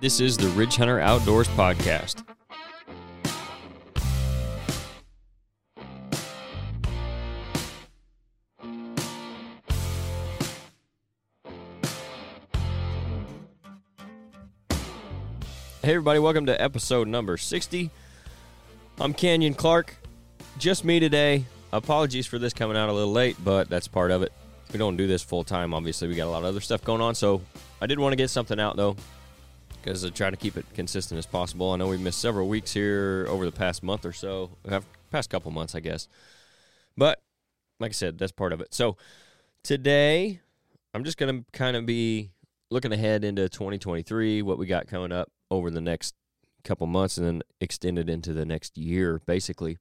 This is the Ridge Hunter Outdoors Podcast. Hey, everybody, welcome to episode number 60. I'm Canyon Clark. Just me today. Apologies for this coming out a little late, but that's part of it. We don't do this full time, obviously. We got a lot of other stuff going on, so I did want to get something out, though, because I try to keep it consistent as possible. I know we missed several weeks here over the past month or so, past couple months, I guess. But like I said, that's part of it. So today, I'm just going to kind of be looking ahead into 2023, what we got coming up over the next couple months and then extended into the next year, basically.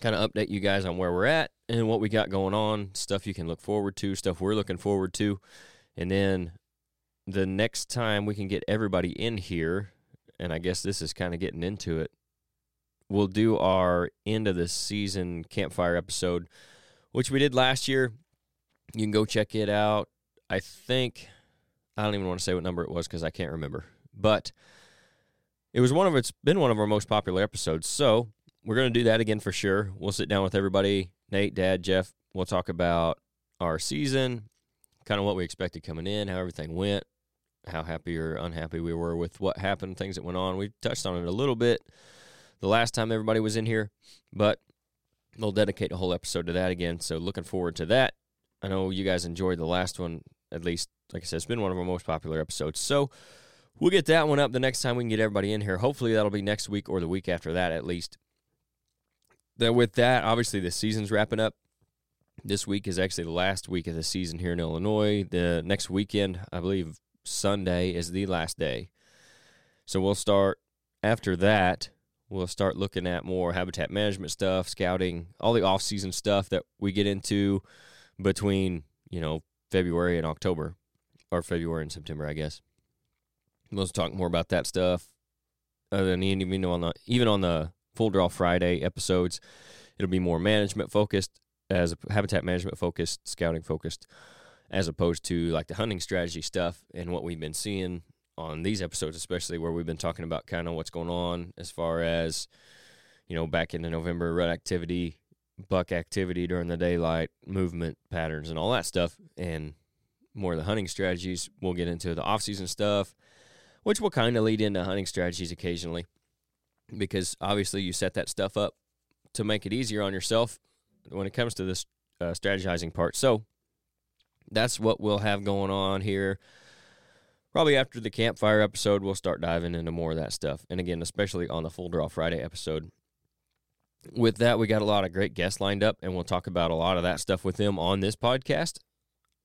Kind of update you guys on where we're at and what we got going on, stuff you can look forward to, stuff we're looking forward to. And then the next time we can get everybody in here, and I guess this is kind of getting into it, we'll do our end of the season campfire episode, which we did last year. You can go check it out. I think, I don't even want to say what number it was because I can't remember but it was one of it's been one of our most popular episodes. So we're going to do that again for sure. We'll sit down with everybody, Nate, Dad, Jeff. We'll talk about our season, kind of what we expected coming in, how everything went, how happy or unhappy we were with what happened, things that went on. We touched on it a little bit the last time everybody was in here, but we'll dedicate a whole episode to that again. So looking forward to that. I know you guys enjoyed the last one, at least, like I said, it's been one of our most popular episodes. So We'll get that one up the next time we can get everybody in here. Hopefully that'll be next week or the week after that at least. Then with that, obviously the season's wrapping up. This week is actually the last week of the season here in Illinois. The next weekend, I believe Sunday is the last day. So we'll start after that. We'll start looking at more habitat management stuff, scouting, all the off-season stuff that we get into between, you know, February and October or February and September, I guess. We'll talk more about that stuff. Other than even on the even on the full draw Friday episodes, it'll be more management focused as habitat management focused, scouting focused, as opposed to like the hunting strategy stuff and what we've been seeing on these episodes, especially where we've been talking about kind of what's going on as far as you know back into November rut activity, buck activity during the daylight, movement patterns, and all that stuff, and more of the hunting strategies. We'll get into the off season stuff which will kind of lead into hunting strategies occasionally because obviously you set that stuff up to make it easier on yourself when it comes to this uh, strategizing part. So that's what we'll have going on here. Probably after the campfire episode, we'll start diving into more of that stuff. And again, especially on the Full Draw Friday episode. With that, we got a lot of great guests lined up, and we'll talk about a lot of that stuff with them on this podcast.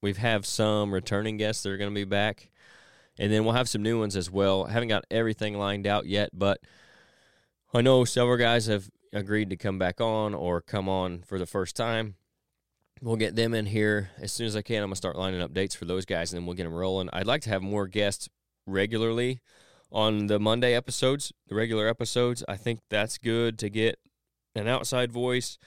We've have some returning guests that are going to be back and then we'll have some new ones as well. Haven't got everything lined out yet, but I know several guys have agreed to come back on or come on for the first time. We'll get them in here as soon as I can. I'm gonna start lining up dates for those guys, and then we'll get them rolling. I'd like to have more guests regularly on the Monday episodes, the regular episodes. I think that's good to get an outside voice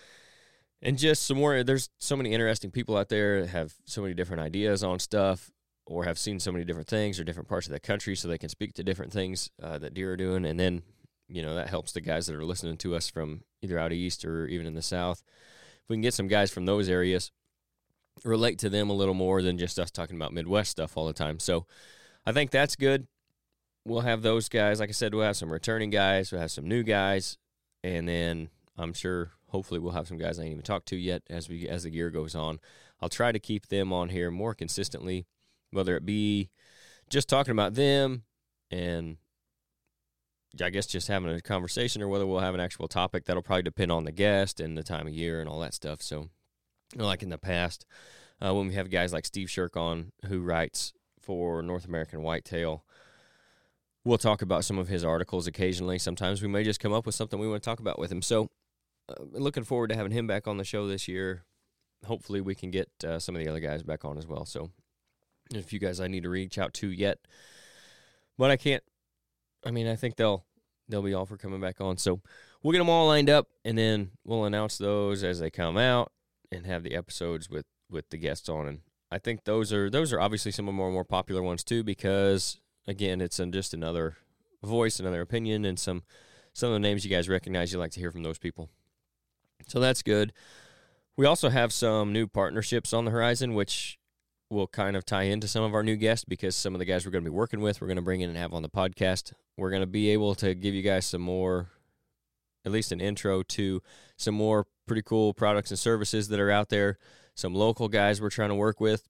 and just some more. There's so many interesting people out there that have so many different ideas on stuff or have seen so many different things or different parts of the country so they can speak to different things uh, that deer are doing. And then, you know, that helps the guys that are listening to us from either out east or even in the south. If we can get some guys from those areas, relate to them a little more than just us talking about Midwest stuff all the time. So I think that's good. We'll have those guys. Like I said, we'll have some returning guys, we'll have some new guys, and then I'm sure hopefully we'll have some guys I ain't even talked to yet as we as the year goes on. I'll try to keep them on here more consistently whether it be just talking about them and I guess just having a conversation or whether we'll have an actual topic. That'll probably depend on the guest and the time of year and all that stuff. So, like in the past, uh, when we have guys like Steve Shirk on who writes for North American Whitetail, we'll talk about some of his articles occasionally. Sometimes we may just come up with something we want to talk about with him. So, uh, looking forward to having him back on the show this year. Hopefully, we can get uh, some of the other guys back on as well. So, a few guys I need to reach out to yet, but I can't. I mean, I think they'll they'll be all for coming back on. So we'll get them all lined up, and then we'll announce those as they come out, and have the episodes with with the guests on. And I think those are those are obviously some of more more popular ones too because again, it's just another voice, another opinion, and some some of the names you guys recognize. You like to hear from those people, so that's good. We also have some new partnerships on the horizon, which will kind of tie into some of our new guests because some of the guys we're going to be working with, we're going to bring in and have on the podcast. We're going to be able to give you guys some more, at least an intro to some more pretty cool products and services that are out there, some local guys we're trying to work with,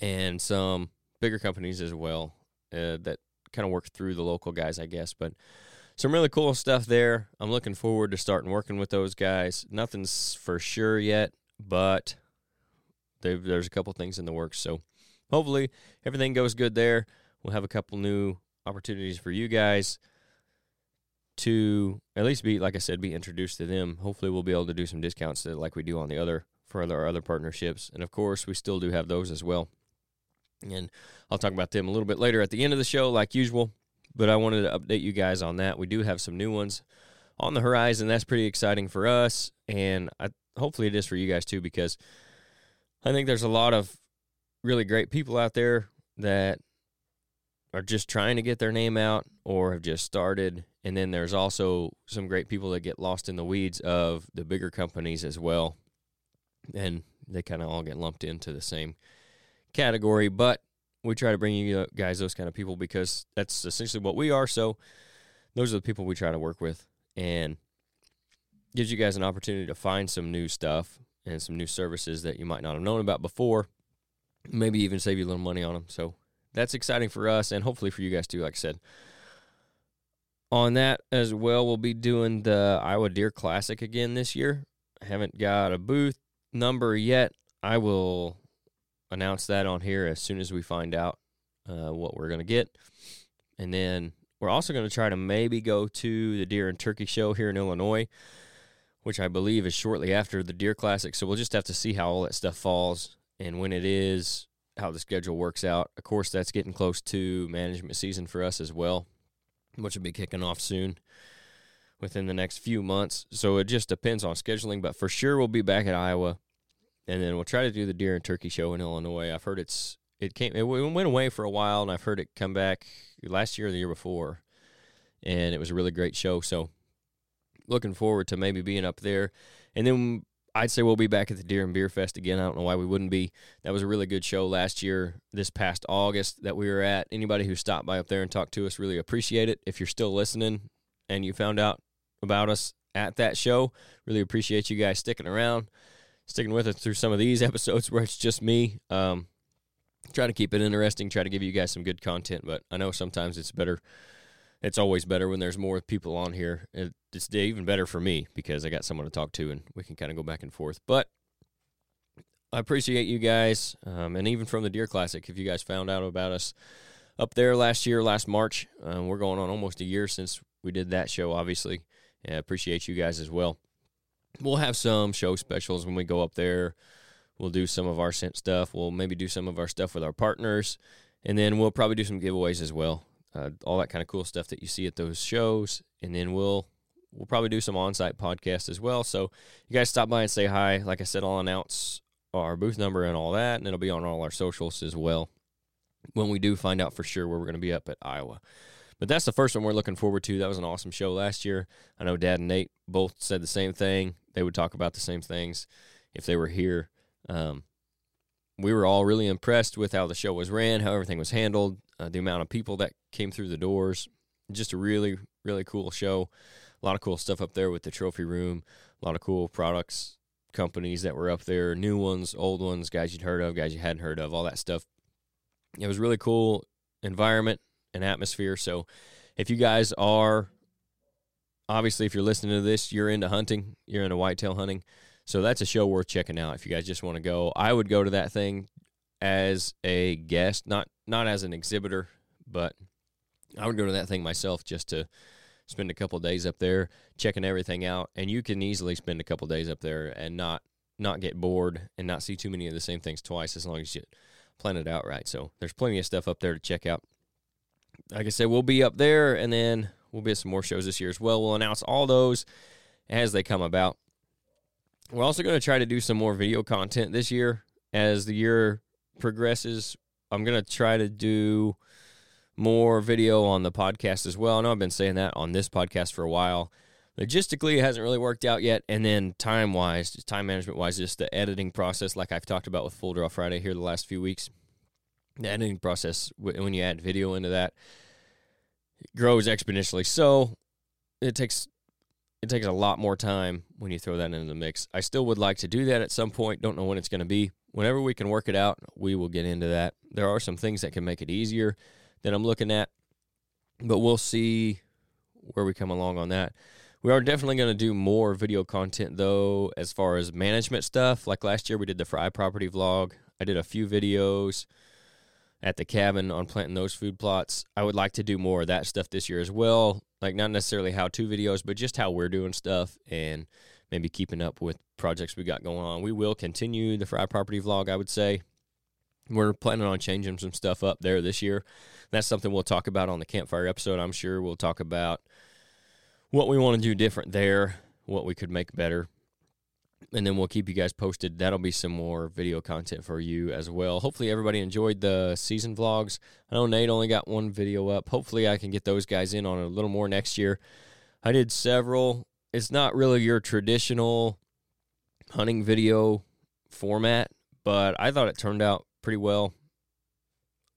and some bigger companies as well uh, that kind of work through the local guys, I guess. But some really cool stuff there. I'm looking forward to starting working with those guys. Nothing's for sure yet, but there's a couple things in the works. So hopefully everything goes good there. We'll have a couple new opportunities for you guys to at least be, like I said, be introduced to them. Hopefully we'll be able to do some discounts to, like we do on the other for our other partnerships. And of course, we still do have those as well. And I'll talk about them a little bit later at the end of the show, like usual. But I wanted to update you guys on that. We do have some new ones on the horizon. That's pretty exciting for us, and I, hopefully it is for you guys too, because I think there's a lot of really great people out there that are just trying to get their name out or have just started. And then there's also some great people that get lost in the weeds of the bigger companies as well. And they kind of all get lumped into the same category. But we try to bring you guys those kind of people because that's essentially what we are. So those are the people we try to work with and gives you guys an opportunity to find some new stuff and some new services that you might not have known about before. Maybe even save you a little money on them. So that's exciting for us and hopefully for you guys too, like I said. On that as well, we'll be doing the Iowa Deer Classic again this year. I haven't got a booth number yet. I will announce that on here as soon as we find out uh, what we're going to get. And then we're also going to try to maybe go to the Deer and Turkey Show here in Illinois, which I believe is shortly after the Deer Classic. So we'll just have to see how all that stuff falls and when it is, how the schedule works out. Of course, that's getting close to management season for us as well, which will be kicking off soon within the next few months. So it just depends on scheduling, but for sure we'll be back at Iowa and then we'll try to do the deer and turkey show in Illinois. I've heard it's it came it went away for a while, and I've heard it come back last year or the year before, and it was a really great show. So looking forward to maybe being up there, and then I'd say we'll be back at the Deer and Beer Fest again. I don't know why we wouldn't be. That was a really good show last year, this past August that we were at. Anybody who stopped by up there and talked to us really appreciate it. If you're still listening and you found out about us at that show, really appreciate you guys sticking around sticking with us through some of these episodes where it's just me. Um, try to keep it interesting, try to give you guys some good content, but I know sometimes it's better. It's always better when there's more people on here. It's even better for me because I got someone to talk to and we can kind of go back and forth. But I appreciate you guys, um, and even from the Deer Classic, if you guys found out about us up there last year, last March, um, we're going on almost a year since we did that show. Obviously, I appreciate you guys as well we'll have some show specials when we go up there. We'll do some of our scent stuff. We'll maybe do some of our stuff with our partners, and then we'll probably do some giveaways as well. Uh, all that kind of cool stuff that you see at those shows, and then we'll we'll probably do some on-site podcasts as well. So you guys stop by and say hi. Like I said, I'll announce our booth number and all that, and it'll be on all our socials as well when we do find out for sure where we're going to be up at Iowa. But that's the first one we're looking forward to. That was an awesome show last year. I know Dad and Nate both said the same thing. They would talk about the same things if they were here. Um, we were all really impressed with how the show was ran, how everything was handled, uh, the amount of people that came through the doors. Just a really, really cool show. A lot of cool stuff up there with the trophy room. A lot of cool products, companies that were up there, new ones, old ones, guys you'd heard of, guys you hadn't heard of, all that stuff. It was really cool environment and atmosphere. So if you guys are obviously if you're listening to this, you're into hunting, you're into whitetail hunting. So that's a show worth checking out if you guys just want to go. I would go to that thing as a guest, not not as an exhibitor, but I would go to that thing myself just to spend a couple days up there checking everything out. And you can easily spend a couple days up there and not not get bored and not see too many of the same things twice as long as you plan it out right. So there's plenty of stuff up there to check out like I said, we'll be up there, and then we'll be at some more shows this year as well. We'll announce all those as they come about. We're also going to try to do some more video content this year. as the year progresses, I'm going to try to do more video on the podcast as well. I know I've been saying that on this podcast for a while. Logistically, it hasn't really worked out yet. And then time wise, time management wise, just the editing process, like I've talked about with Full Draw Friday here the last few weeks. The editing process, when you add video into that, grows exponentially. So it takes it takes a lot more time when you throw that into the mix. I still would like to do that at some point. Don't know when it's going to be. Whenever we can work it out, we will get into that. There are some things that can make it easier that I'm looking at, but we'll see where we come along on that. We are definitely going to do more video content though, as far as management stuff. Like last year, we did the Fry Property vlog. I did a few videos at the cabin on planting those food plots. I would like to do more of that stuff this year as well. Like not necessarily how to videos, but just how we're doing stuff and maybe keeping up with projects we got going on. We will continue the Fry Property vlog, I would say. We're planning on changing some stuff up there this year. That's something we'll talk about on the campfire episode. I'm sure we'll talk about what we want to do different there, what we could make better and then we'll keep you guys posted. That'll be some more video content for you as well. Hopefully, everybody enjoyed the season vlogs. I know Nate only got one video up. Hopefully, I can get those guys in on a little more next year. I did several. It's not really your traditional hunting video format, but I thought it turned out pretty well.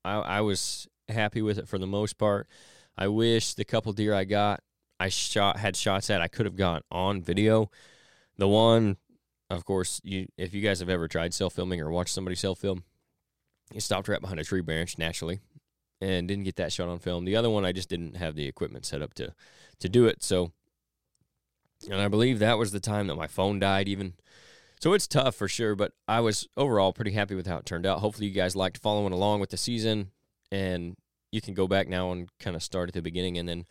I, I was happy with it for the most part. I wish the couple deer I got, I shot had shots at, I could have got on video. The one of course, you if you guys have ever tried self filming or watched somebody self film, you stopped right behind a tree branch naturally, and didn't get that shot on film. The other one, I just didn't have the equipment set up to to do it. So, and I believe that was the time that my phone died. Even so, it's tough for sure. But I was overall pretty happy with how it turned out. Hopefully, you guys liked following along with the season, and you can go back now and kind of start at the beginning and then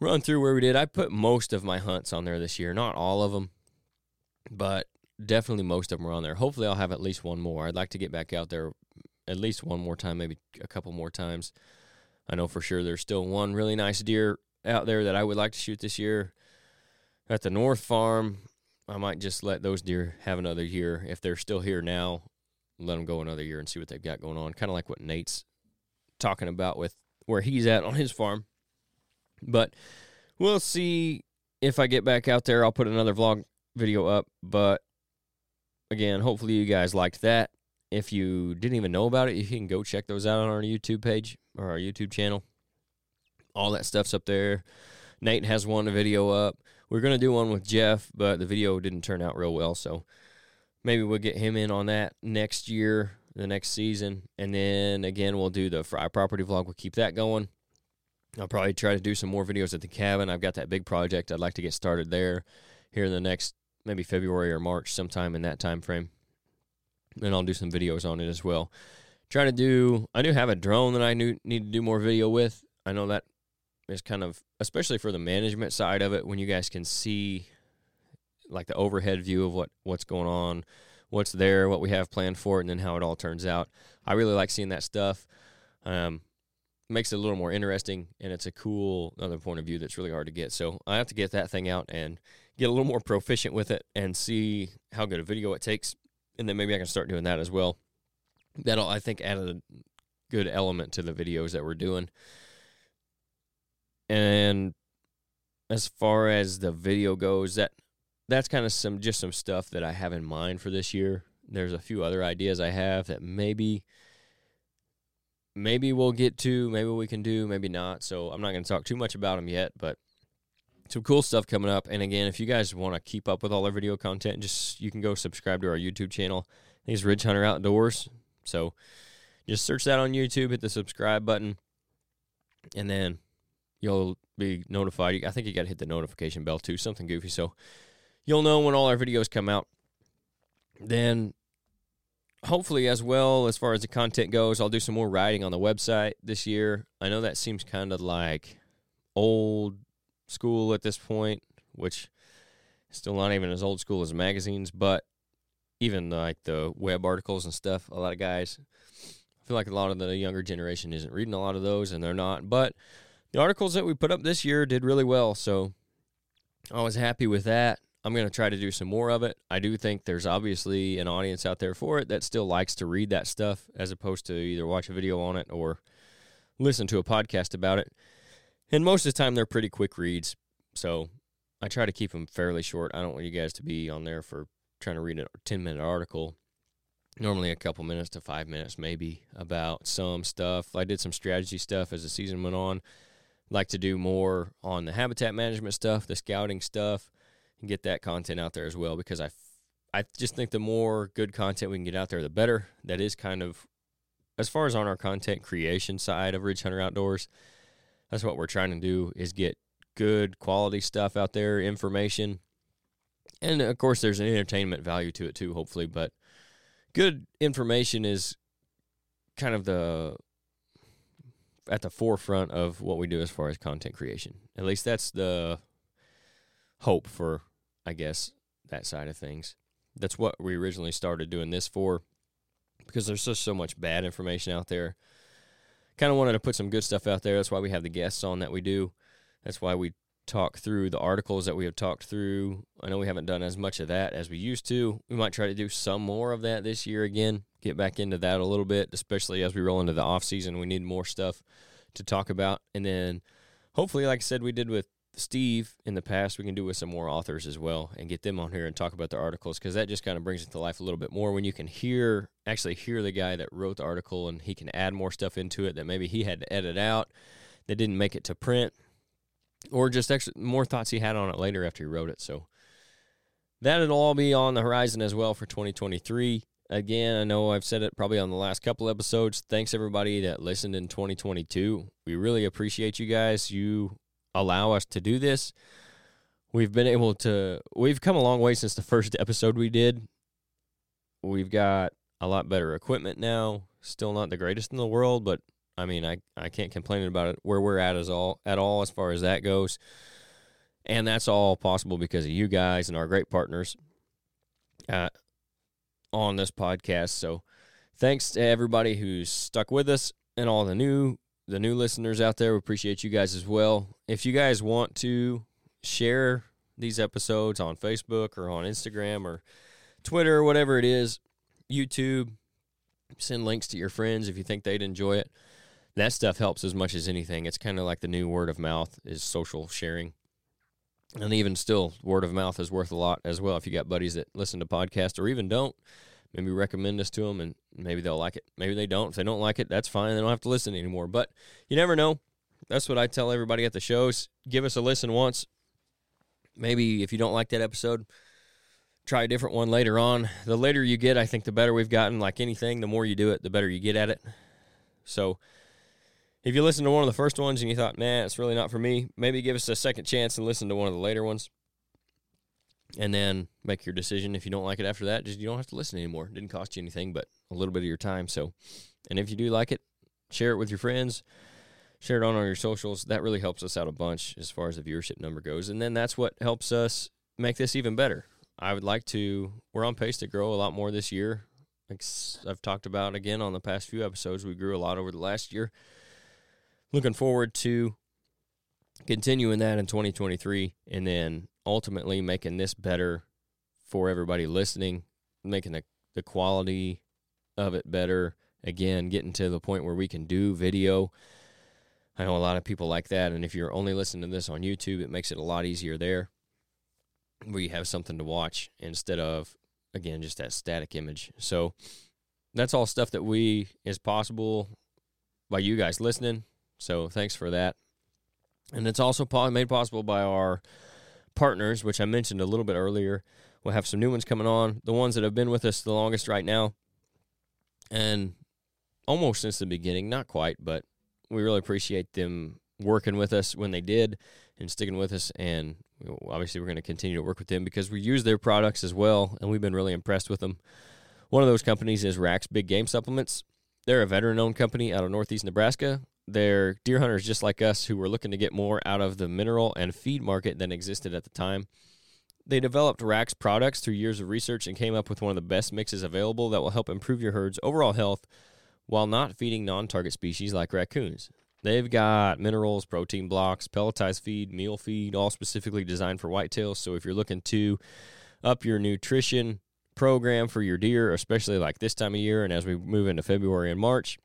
run through where we did. I put most of my hunts on there this year, not all of them but definitely most of them are on there. Hopefully, I'll have at least one more. I'd like to get back out there at least one more time, maybe a couple more times. I know for sure there's still one really nice deer out there that I would like to shoot this year at the North Farm. I might just let those deer have another year. If they're still here now, let them go another year and see what they've got going on. Kind of like what Nate's talking about with where he's at on his farm. But we'll see if I get back out there. I'll put another vlog video up, but again, hopefully you guys liked that. If you didn't even know about it, you can go check those out on our YouTube page or our YouTube channel. All that stuff's up there. Nate has one video up. We're going to do one with Jeff, but the video didn't turn out real well, so maybe we'll get him in on that next year, the next season. And then again, we'll do the Fry Property vlog. We'll keep that going. I'll probably try to do some more videos at the cabin. I've got that big project I'd like to get started there here in the next maybe February or March, sometime in that time frame. And I'll do some videos on it as well. Trying to do, I do have a drone that I need to do more video with. I know that is kind of, especially for the management side of it, when you guys can see like the overhead view of what what's going on, what's there, what we have planned for it, and then how it all turns out. I really like seeing that stuff. Um, makes it a little more interesting, and it's a cool other point of view that's really hard to get. So I have to get that thing out and get a little more proficient with it and see how good a video it takes, and then maybe I can start doing that as well. That'll I think add a good element to the videos that we're doing. And as far as the video goes, that that's kind of some just some stuff that I have in mind for this year. There's a few other ideas I have that maybe maybe we'll get to, maybe we can do, maybe not. So I'm not going to talk too much about them yet, but some cool stuff coming up. And again, if you guys want to keep up with all our video content, just you can go subscribe to our YouTube channel. I think it's Ridge Hunter Outdoors. So just search that on YouTube, hit the subscribe button, and then you'll be notified. I think you got to hit the notification bell too, something goofy. So you'll know when all our videos come out. Then hopefully as well as far as the content goes i'll do some more writing on the website this year i know that seems kind of like old school at this point which still not even as old school as magazines but even like the web articles and stuff a lot of guys I feel like a lot of the younger generation isn't reading a lot of those and they're not but the articles that we put up this year did really well so i was happy with that I'm going to try to do some more of it. I do think there's obviously an audience out there for it that still likes to read that stuff as opposed to either watch a video on it or listen to a podcast about it. And most of the time, they're pretty quick reads. So I try to keep them fairly short. I don't want you guys to be on there for trying to read a 10 minute article. Normally, a couple minutes to five minutes, maybe, about some stuff. I did some strategy stuff as the season went on. Like to do more on the habitat management stuff, the scouting stuff and get that content out there as well because I, I just think the more good content we can get out there, the better. That is kind of, as far as on our content creation side of Ridge Hunter Outdoors, that's what we're trying to do is get good quality stuff out there, information. And of course, there's an entertainment value to it too, hopefully. But good information is kind of the at the forefront of what we do as far as content creation. At least that's the hope for I guess, that side of things. That's what we originally started doing this for because there's just so much bad information out there. Kind of wanted to put some good stuff out there. That's why we have the guests on that we do. That's why we talk through the articles that we have talked through. I know we haven't done as much of that as we used to. We might try to do some more of that this year again, get back into that a little bit, especially as we roll into the off season. We need more stuff to talk about. And then hopefully, like I said, we did with Steve in the past, we can do with some more authors as well and get them on here and talk about their articles because that just kind of brings it to life a little bit more when you can hear, actually hear the guy that wrote the article and he can add more stuff into it that maybe he had to edit out that didn't make it to print or just extra more thoughts he had on it later after he wrote it. So that'll all be on the horizon as well for 2023. Again, I know I've said it probably on the last couple episodes. Thanks everybody that listened in 2022. We really appreciate you guys. You allow us to do this. We've been able to, we've come a long way since the first episode we did. We've got a lot better equipment now. Still not the greatest in the world, but I mean, I, I can't complain about it where we're at as all at all as far as that goes. And that's all possible because of you guys and our great partners uh, on this podcast. So thanks to everybody who's stuck with us and all the new the new listeners out there. We appreciate you guys as well. If you guys want to share these episodes on Facebook or on Instagram or Twitter or whatever it is, YouTube, send links to your friends if you think they'd enjoy it. That stuff helps as much as anything. It's kind of like the new word of mouth is social sharing. And even still, word of mouth is worth a lot as well. If you got buddies that listen to podcasts or even don't, maybe recommend us to them and maybe they'll like it. Maybe they don't. If they don't like it, that's fine. They don't have to listen anymore. But you never know. That's what I tell everybody at the shows. Give us a listen once. Maybe if you don't like that episode, try a different one later on. The later you get, I think the better we've gotten. Like anything, the more you do it, the better you get at it. So if you listen to one of the first ones and you thought, man, it's really not for me, maybe give us a second chance and listen to one of the later ones and then make your decision. If you don't like it after that, just you don't have to listen anymore. It didn't cost you anything but a little bit of your time. So, and if you do like it, share it with your friends, share it on all your socials. That really helps us out a bunch as far as the viewership number goes. And then that's what helps us make this even better. I would like to, we're on pace to grow a lot more this year. I've talked about again on the past few episodes, we grew a lot over the last year. Looking forward to continuing that in 2023 and then ultimately making this better for everybody listening, making the, the quality of it better. Again, getting to the point where we can do video. I know a lot of people like that. And if you're only listening to this on YouTube, it makes it a lot easier there where you have something to watch instead of, again, just that static image. So that's all stuff that we is possible by you guys listening. So thanks for that. And it's also made possible by our partners, which I mentioned a little bit earlier. We'll have some new ones coming on. The ones that have been with us the longest right now, and almost since the beginning, not quite, but we really appreciate them working with us when they did and sticking with us. And obviously, we're going to continue to work with them because we use their products as well, and we've been really impressed with them. One of those companies is Rack's Big Game Supplements. They're a veteran owned company out of Northeast Nebraska. They're deer hunters just like us who were looking to get more out of the mineral and feed market than existed at the time. They developed Rack's products through years of research and came up with one of the best mixes available that will help improve your herd's overall health while not feeding non target species like raccoons. They've got minerals, protein blocks, pelletized feed, meal feed, all specifically designed for whitetails. So if you're looking to up your nutrition program for your deer, especially like this time of year and as we move into February and March,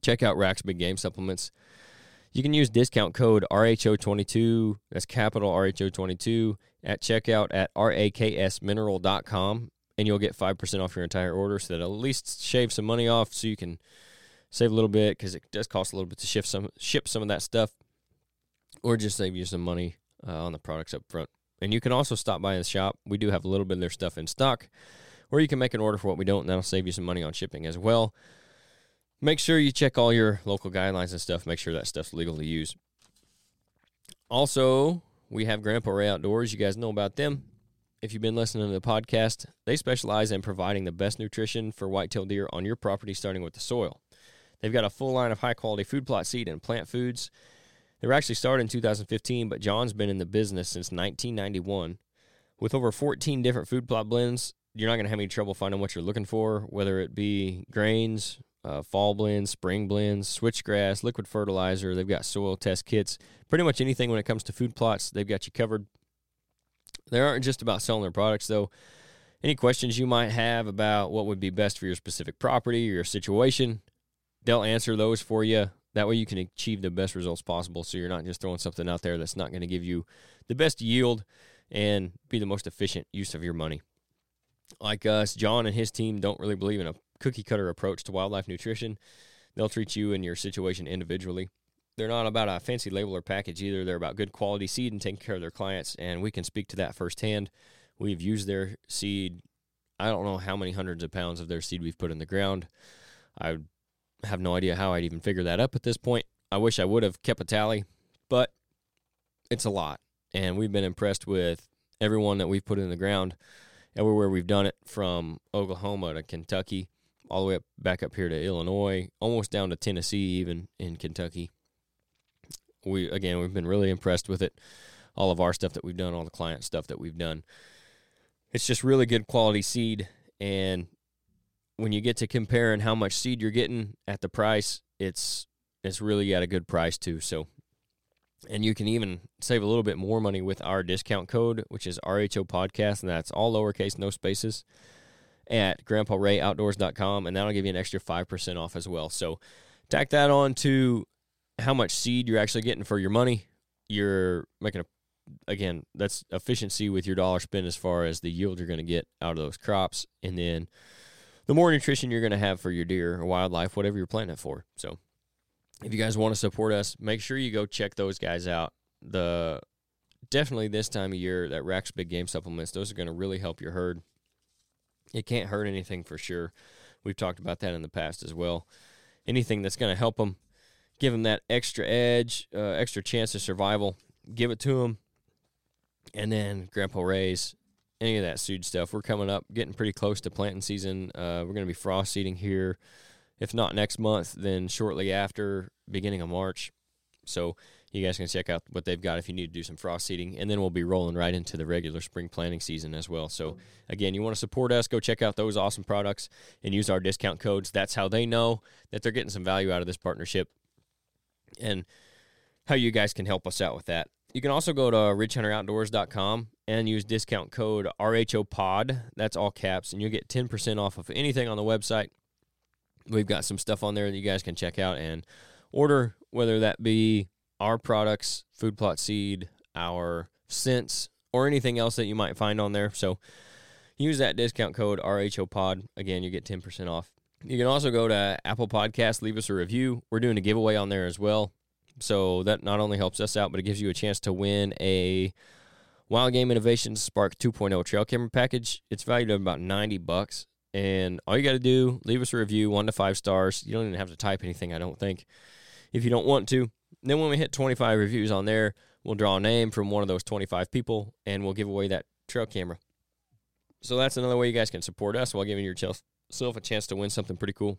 check out Rack's Big Game Supplements. You can use discount code RHO22, that's capital RHO22, at checkout at raksmineral.com, and you'll get 5% off your entire order. So that at least shave some money off so you can save a little bit because it does cost a little bit to ship some, ship some of that stuff, or just save you some money uh, on the products up front. And you can also stop by the shop. We do have a little bit of their stuff in stock, or you can make an order for what we don't, and that'll save you some money on shipping as well. Make sure you check all your local guidelines and stuff. Make sure that stuff's legal to use. Also, we have Grandpa Ray Outdoors. You guys know about them. If you've been listening to the podcast, they specialize in providing the best nutrition for whitetail deer on your property, starting with the soil. They've got a full line of high quality food plot seed and plant foods they were actually started in 2015, but John's been in the business since 1991. With over 14 different food plot blends, you're not going to have any trouble finding what you're looking for, whether it be grains, uh, fall blends, spring blends, switchgrass, liquid fertilizer. They've got soil test kits. Pretty much anything when it comes to food plots, they've got you covered. They aren't just about selling their products, though. Any questions you might have about what would be best for your specific property or your situation, they'll answer those for you. That way you can achieve the best results possible. So you're not just throwing something out there that's not going to give you the best yield and be the most efficient use of your money. Like us, John and his team don't really believe in a cookie cutter approach to wildlife nutrition. They'll treat you and your situation individually. They're not about a fancy label or package either. They're about good quality seed and taking care of their clients. And we can speak to that firsthand. We've used their seed. I don't know how many hundreds of pounds of their seed we've put in the ground. I have no idea how I'd even figure that up at this point. I wish I would have kept a tally, but it's a lot. And we've been impressed with everyone that we've put in the ground everywhere we've done it from Oklahoma to Kentucky, all the way up back up here to Illinois, almost down to Tennessee, even in Kentucky. We again, we've been really impressed with it. All of our stuff that we've done, all the client stuff that we've done. It's just really good quality seed, and when you get to comparing how much seed you're getting at the price, it's it's really at a good price too. So, and you can even save a little bit more money with our discount code, which is RHO Podcast, and that's all lowercase, no spaces, at GrandpaRayOutdoors.com, and that'll give you an extra five percent off as well. So, tack that on to how much seed you're actually getting for your money. You're making a again, that's efficiency with your dollar spent as far as the yield you're going to get out of those crops, and then the more nutrition you're going to have for your deer or wildlife, whatever you're planting it for. So, if you guys want to support us, make sure you go check those guys out. The definitely this time of year that Rack's Big Game supplements, those are going to really help your herd. It can't hurt anything for sure. We've talked about that in the past as well. Anything that's going to help them, give them that extra edge, uh, extra chance of survival, give it to them. And then Grandpa Ray's any of that seed stuff. We're coming up, getting pretty close to planting season. Uh, we're going to be frost seeding here, if not next month, then shortly after, beginning of March. So you guys can check out what they've got if you need to do some frost seeding, and then we'll be rolling right into the regular spring planting season as well. So again, you want to support us, go check out those awesome products and use our discount codes. That's how they know that they're getting some value out of this partnership, and how you guys can help us out with that. You can also go to ridgehunteroutdoors.com and use discount code RHOPOD. That's all caps, and you'll get 10% off of anything on the website. We've got some stuff on there that you guys can check out and order, whether that be our products, food plot seed, our scents, or anything else that you might find on there. So use that discount code RHOPOD. Again, you get 10% off. You can also go to Apple Podcasts, leave us a review. We're doing a giveaway on there as well. So that not only helps us out, but it gives you a chance to win a Wild Game Innovations Spark 2.0 trail camera package. It's valued at about 90 bucks. And all you got to do, leave us a review, one to five stars. You don't even have to type anything, I don't think, if you don't want to. Then when we hit 25 reviews on there, we'll draw a name from one of those 25 people and we'll give away that trail camera. So that's another way you guys can support us while giving yourself a chance to win something pretty cool.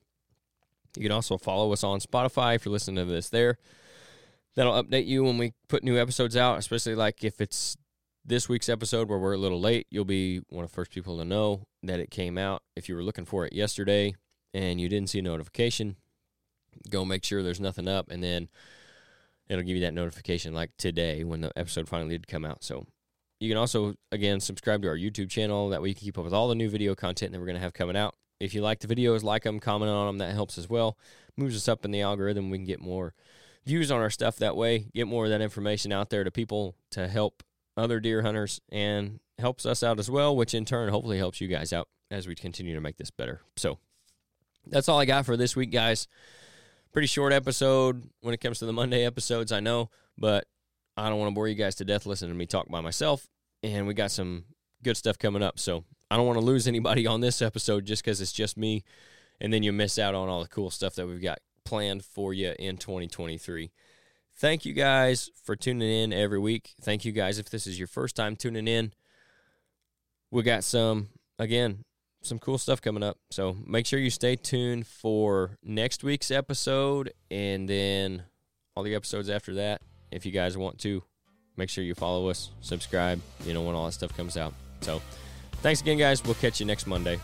You can also follow us on Spotify if you're listening to this there. That'll update you when we put new episodes out, especially like if it's this week's episode where we're a little late, you'll be one of the first people to know that it came out. If you were looking for it yesterday and you didn't see a notification, go make sure there's nothing up, and then it'll give you that notification like today when the episode finally did come out. So you can also, again, subscribe to our YouTube channel. That way you can keep up with all the new video content that we're going to have coming out. If you like the videos, like them, comment on them. That helps as well. Moves us up in the algorithm. We can get more views on our stuff that way, get more of that information out there to people to help other deer hunters and helps us out as well, which in turn hopefully helps you guys out as we continue to make this better. So that's all I got for this week, guys. Pretty short episode when it comes to the Monday episodes, I know, but I don't want to bore you guys to death listening to me talk by myself. And we got some good stuff coming up. So I don't want to lose anybody on this episode just because it's just me. And then you miss out on all the cool stuff that we've got planned for you in 2023. Thank you guys for tuning in every week. Thank you guys if this is your first time tuning in. We got some, again, some cool stuff coming up. So make sure you stay tuned for next week's episode and then all the episodes after that. If you guys want to, make sure you follow us, subscribe, you know, when all that stuff comes out. So thanks again, guys. We'll catch you next Monday.